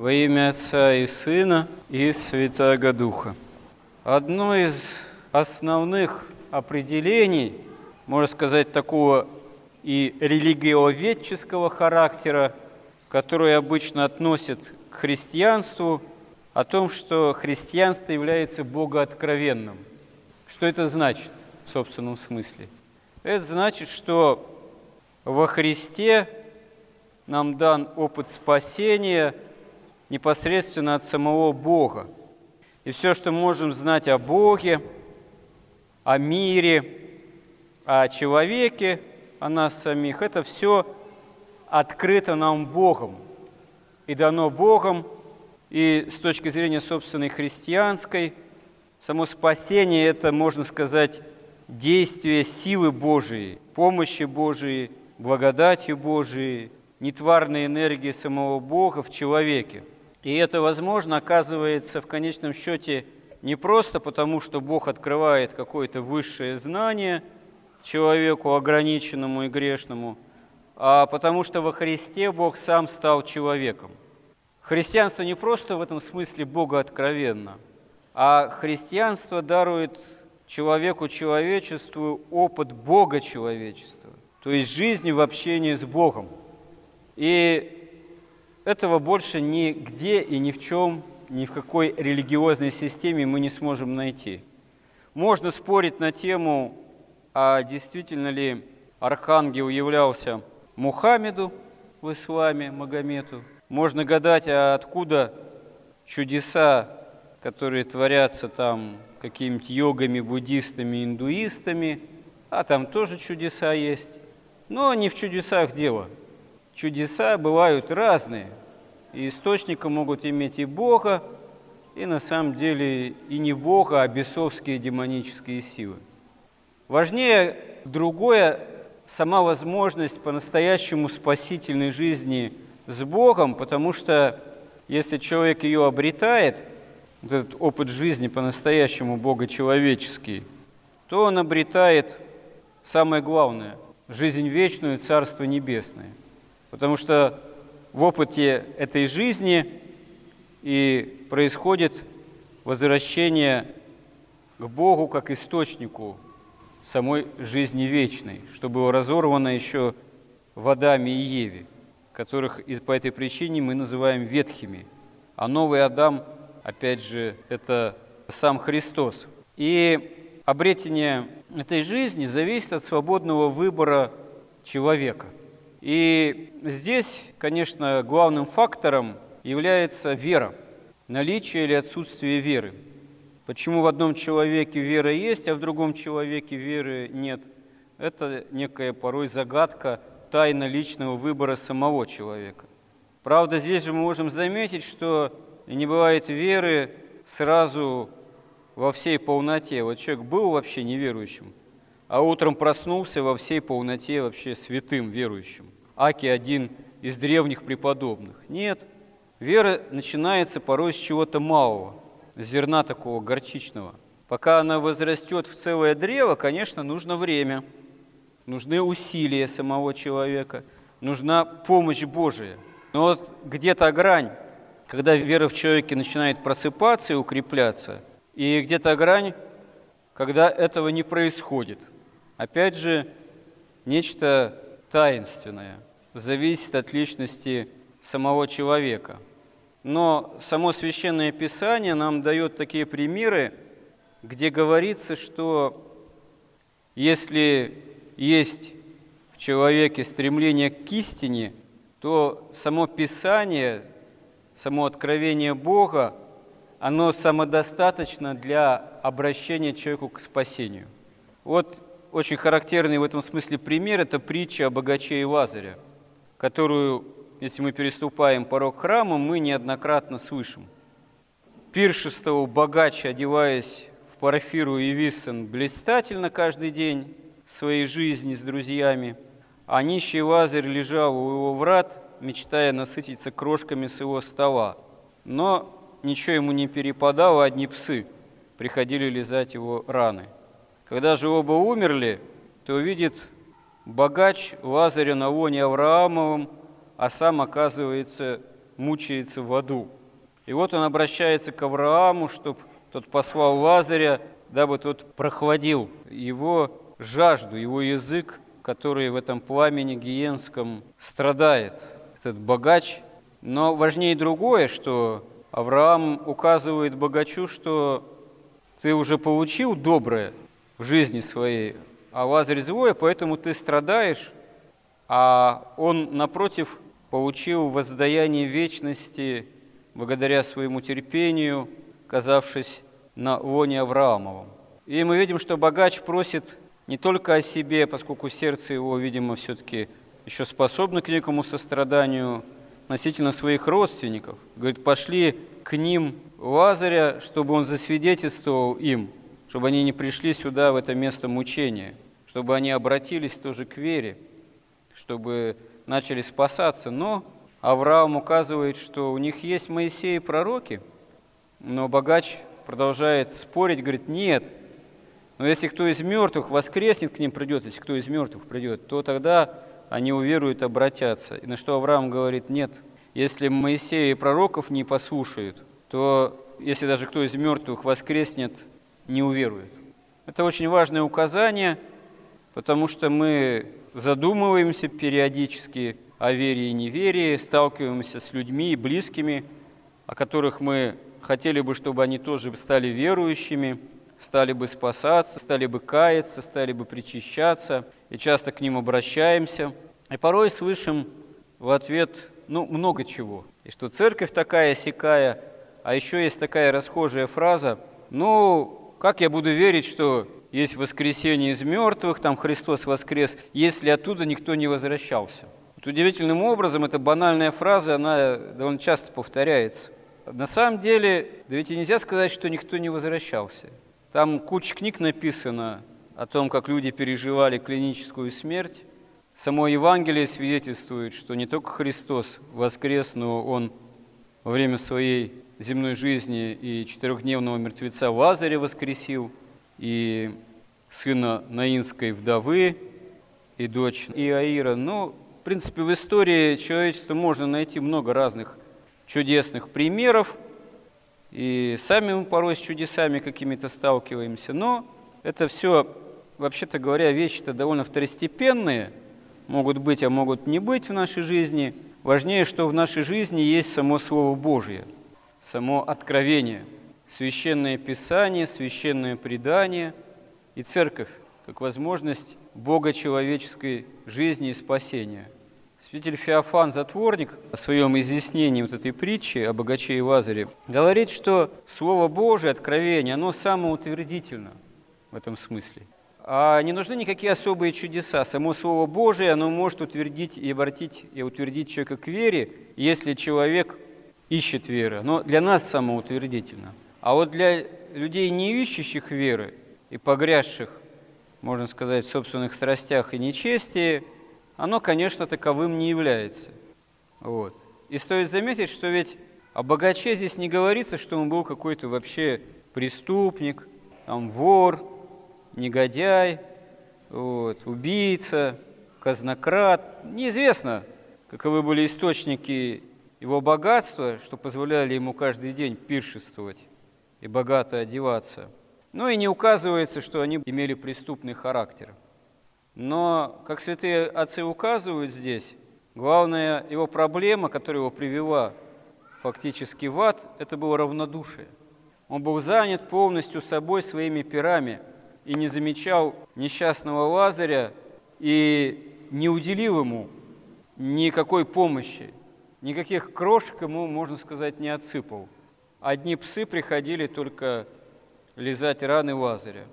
Во имя Отца и Сына и Святаго Духа. Одно из основных определений, можно сказать, такого и религиоведческого характера, которое обычно относят к христианству, о том, что христианство является богооткровенным. Что это значит в собственном смысле? Это значит, что во Христе нам дан опыт спасения – непосредственно от самого Бога. И все, что можем знать о Боге, о мире, о человеке, о нас самих, это все открыто нам Богом и дано Богом. И с точки зрения собственной христианской, само спасение – это, можно сказать, действие силы Божией, помощи Божией, благодатью Божией, нетварной энергии самого Бога в человеке – и это возможно, оказывается, в конечном счете не просто потому, что Бог открывает какое-то высшее знание человеку ограниченному и грешному, а потому что во Христе Бог сам стал человеком. Христианство не просто в этом смысле Бога откровенно, а христианство дарует человеку человечеству опыт Бога человечества, то есть жизни в общении с Богом. И этого больше нигде и ни в чем, ни в какой религиозной системе мы не сможем найти. Можно спорить на тему, а действительно ли архангел являлся Мухаммеду в исламе, Магомету. Можно гадать, а откуда чудеса, которые творятся там какими-то йогами, буддистами, индуистами, а там тоже чудеса есть. Но не в чудесах дело – чудеса бывают разные. И источником могут иметь и Бога, и на самом деле и не Бога, а бесовские демонические силы. Важнее другое – сама возможность по-настоящему спасительной жизни с Богом, потому что если человек ее обретает, вот этот опыт жизни по-настоящему богочеловеческий, то он обретает самое главное – жизнь вечную, Царство Небесное. Потому что в опыте этой жизни и происходит возвращение к Богу как источнику самой жизни вечной, что было разорвано еще в Адаме и Еве, которых по этой причине мы называем ветхими. А новый Адам, опять же, это сам Христос. И обретение этой жизни зависит от свободного выбора человека – и здесь, конечно, главным фактором является вера, наличие или отсутствие веры. Почему в одном человеке вера есть, а в другом человеке веры нет? Это некая порой загадка, тайна личного выбора самого человека. Правда, здесь же мы можем заметить, что не бывает веры сразу во всей полноте. Вот человек был вообще неверующим, а утром проснулся во всей полноте вообще святым верующим. Аки один из древних преподобных. Нет, вера начинается порой с чего-то малого, зерна такого горчичного. Пока она возрастет в целое древо, конечно, нужно время, нужны усилия самого человека, нужна помощь Божия. Но вот где-то грань, когда вера в человеке начинает просыпаться и укрепляться, и где-то грань, когда этого не происходит – Опять же, нечто таинственное, зависит от личности самого человека. Но само Священное Писание нам дает такие примеры, где говорится, что если есть в человеке стремление к истине, то само Писание, само откровение Бога, оно самодостаточно для обращения человеку к спасению. Вот очень характерный в этом смысле пример – это притча о богаче и Лазаре, которую, если мы переступаем порог храма, мы неоднократно слышим. Пиршествовал богач, одеваясь в парфиру и виссен, блистательно каждый день своей жизни с друзьями, а нищий Лазарь лежал у его врат, мечтая насытиться крошками с его стола. Но ничего ему не перепадало, одни псы приходили лизать его раны – когда же оба умерли, то увидит богач Лазаря на лоне Авраамовым, а сам оказывается мучается в аду. И вот он обращается к Аврааму, чтобы тот послал Лазаря, дабы тот прохладил его жажду, его язык, который в этом пламени гиенском страдает, этот богач. Но важнее другое, что Авраам указывает богачу, что ты уже получил доброе в жизни своей, а Лазарь злое, поэтому ты страдаешь, а он, напротив, получил воздаяние вечности благодаря своему терпению, казавшись на лоне Авраамовом. И мы видим, что богач просит не только о себе, поскольку сердце его, видимо, все-таки еще способно к некому состраданию относительно своих родственников. Говорит, пошли к ним Лазаря, чтобы он засвидетельствовал им, чтобы они не пришли сюда, в это место мучения, чтобы они обратились тоже к вере, чтобы начали спасаться. Но Авраам указывает, что у них есть Моисей и пророки, но богач продолжает спорить, говорит, нет, но если кто из мертвых воскреснет, к ним придет, если кто из мертвых придет, то тогда они уверуют, обратятся. И на что Авраам говорит, нет, если Моисея и пророков не послушают, то если даже кто из мертвых воскреснет, не уверует. Это очень важное указание, потому что мы задумываемся периодически о вере и неверии, сталкиваемся с людьми близкими, о которых мы хотели бы, чтобы они тоже стали верующими – стали бы спасаться, стали бы каяться, стали бы причащаться, и часто к ним обращаемся. И порой слышим в ответ, ну, много чего. И что церковь такая сякая, а еще есть такая расхожая фраза, ну, как я буду верить, что есть воскресение из мертвых, там Христос воскрес, если оттуда никто не возвращался. Вот удивительным образом эта банальная фраза, она довольно часто повторяется. На самом деле, да ведь и нельзя сказать, что никто не возвращался. Там куча книг написано о том, как люди переживали клиническую смерть. Само Евангелие свидетельствует, что не только Христос воскрес, но Он во время своей земной жизни и четырехдневного мертвеца Лазаря воскресил, и сына Наинской вдовы, и дочь Иаира. Ну, в принципе, в истории человечества можно найти много разных чудесных примеров – и сами мы порой с чудесами какими-то сталкиваемся, но это все, вообще-то говоря, вещи-то довольно второстепенные, могут быть, а могут не быть в нашей жизни. Важнее, что в нашей жизни есть само Слово Божье, само откровение, священное Писание, священное предание и церковь, как возможность Бога человеческой жизни и спасения – Святитель Феофан, затворник, в своем изъяснении вот этой притчи о богаче и Лазаре, говорит, что Слово Божие, откровение, оно самоутвердительно в этом смысле. А не нужны никакие особые чудеса. Само Слово Божие, оно может утвердить и обратить, и утвердить человека к вере, если человек ищет веры. Но для нас самоутвердительно. А вот для людей, не ищущих веры и погрязших, можно сказать, в собственных страстях и нечестии, оно, конечно, таковым не является. Вот. И стоит заметить, что ведь о богаче здесь не говорится, что он был какой-то вообще преступник, там, вор, негодяй, вот, убийца, казнократ. Неизвестно, каковы были источники его богатства, что позволяли ему каждый день пиршествовать и богато одеваться. Но и не указывается, что они имели преступный характер. Но, как святые отцы указывают здесь, главная его проблема, которая его привела фактически в ад, это было равнодушие. Он был занят полностью собой, своими пирами, и не замечал несчастного Лазаря, и не уделил ему никакой помощи, никаких крошек ему, можно сказать, не отсыпал. Одни псы приходили только лизать раны Лазаря.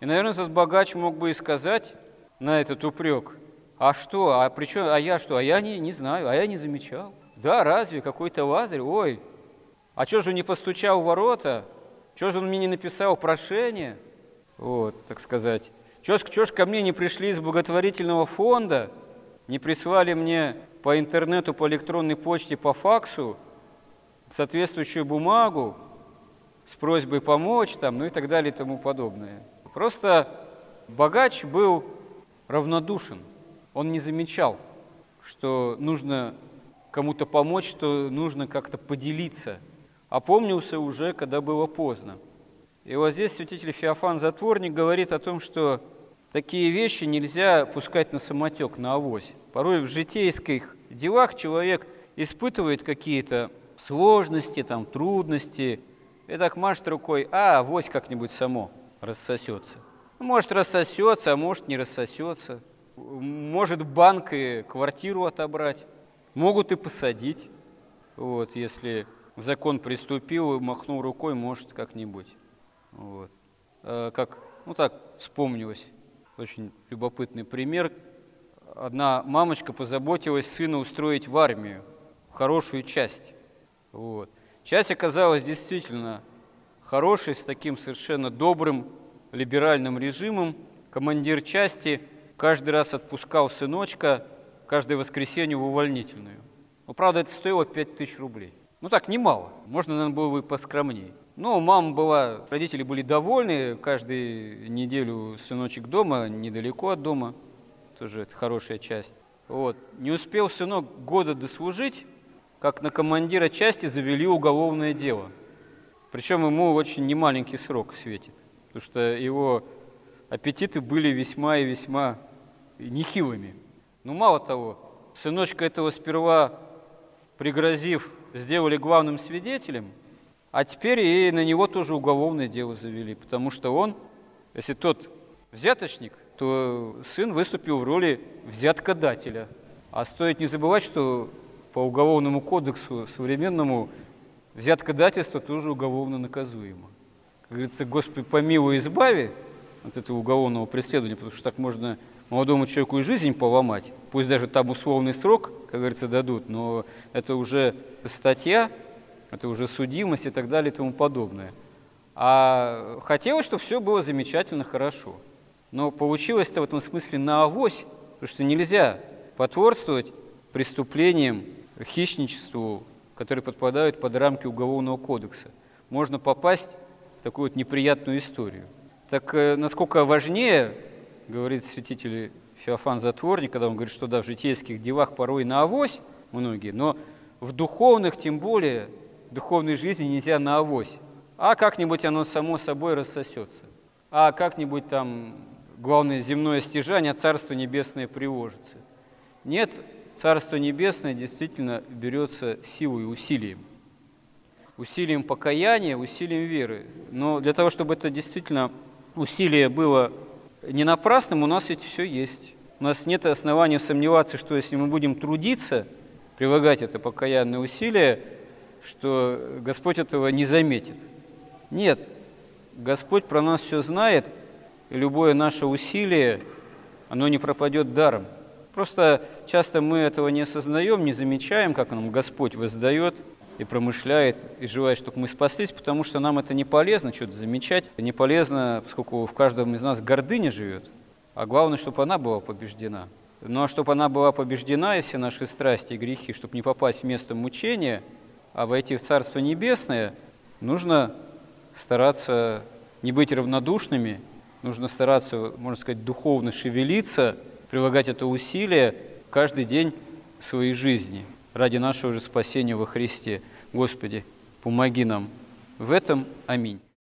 И, наверное, этот богач мог бы и сказать, на этот упрек. А что? А при чем? А я что? А я не, не знаю, а я не замечал. Да, разве какой-то Лазарь? Ой, а что же не постучал в ворота? Что же он мне не написал прошение? Вот, так сказать. Что ж ко мне не пришли из благотворительного фонда? Не прислали мне по интернету, по электронной почте, по факсу соответствующую бумагу с просьбой помочь, там, ну и так далее и тому подобное. Просто богач был равнодушен. Он не замечал, что нужно кому-то помочь, что нужно как-то поделиться. Опомнился уже, когда было поздно. И вот здесь святитель Феофан Затворник говорит о том, что такие вещи нельзя пускать на самотек, на авось. Порой в житейских делах человек испытывает какие-то сложности, там, трудности, и так машет рукой, а, авось как-нибудь само рассосется. Может рассосется, а может не рассосется. Может банк и квартиру отобрать. Могут и посадить. Вот, если закон приступил и махнул рукой, может как-нибудь. Вот. А, как, ну так, вспомнилось. Очень любопытный пример. Одна мамочка позаботилась сына устроить в армию, в хорошую часть. Вот. Часть оказалась действительно хорошей, с таким совершенно добрым либеральным режимом. Командир части каждый раз отпускал сыночка каждое воскресенье в увольнительную. Но, правда, это стоило 5000 рублей. Ну так, немало. Можно, наверное, было бы поскромнее. Но мама была, родители были довольны. Каждую неделю сыночек дома, недалеко от дома. Тоже это хорошая часть. Вот. Не успел сынок года дослужить, как на командира части завели уголовное дело. Причем ему очень немаленький срок светит, потому что его аппетиты были весьма и весьма нехилыми. Ну, мало того, сыночка этого сперва пригрозив, сделали главным свидетелем, а теперь и на него тоже уголовное дело завели, потому что он, если тот взяточник, то сын выступил в роли взяткодателя. А стоит не забывать, что по уголовному кодексу современному взяткодательство тоже уголовно наказуемо. Как говорится, Господи, помилуй, избави от этого уголовного преследования, потому что так можно молодому человеку и жизнь поломать, пусть даже там условный срок, как говорится, дадут, но это уже статья, это уже судимость и так далее и тому подобное. А хотелось, чтобы все было замечательно, хорошо. Но получилось-то в этом смысле на авось, потому что нельзя потворствовать преступлениям, хищничеству, которые подпадают под рамки Уголовного кодекса. Можно попасть в такую вот неприятную историю. Так э, насколько важнее говорит святитель Феофан Затворник, когда он говорит, что да, в житейских делах порой на авось многие, но в духовных тем более, духовной жизни нельзя на авось. А как-нибудь оно само собой рассосется. А как-нибудь там главное земное стяжание, Царство Небесное приложится. Нет, Царство Небесное действительно берется силой усилием. Усилием покаяния, усилием веры. Но для того, чтобы это действительно усилие было не напрасным, у нас ведь все есть. У нас нет оснований сомневаться, что если мы будем трудиться, прилагать это покаянное усилие, что Господь этого не заметит. Нет, Господь про нас все знает, и любое наше усилие, оно не пропадет даром. Просто часто мы этого не осознаем, не замечаем, как нам Господь воздает – и промышляет, и желает, чтобы мы спаслись, потому что нам это не полезно что-то замечать, не полезно, поскольку в каждом из нас гордыня живет, а главное, чтобы она была побеждена. Но чтобы она была побеждена, и все наши страсти и грехи, чтобы не попасть в место мучения, а войти в Царство Небесное, нужно стараться не быть равнодушными, нужно стараться, можно сказать, духовно шевелиться, прилагать это усилие каждый день своей жизни – ради нашего же спасения во Христе. Господи, помоги нам в этом. Аминь.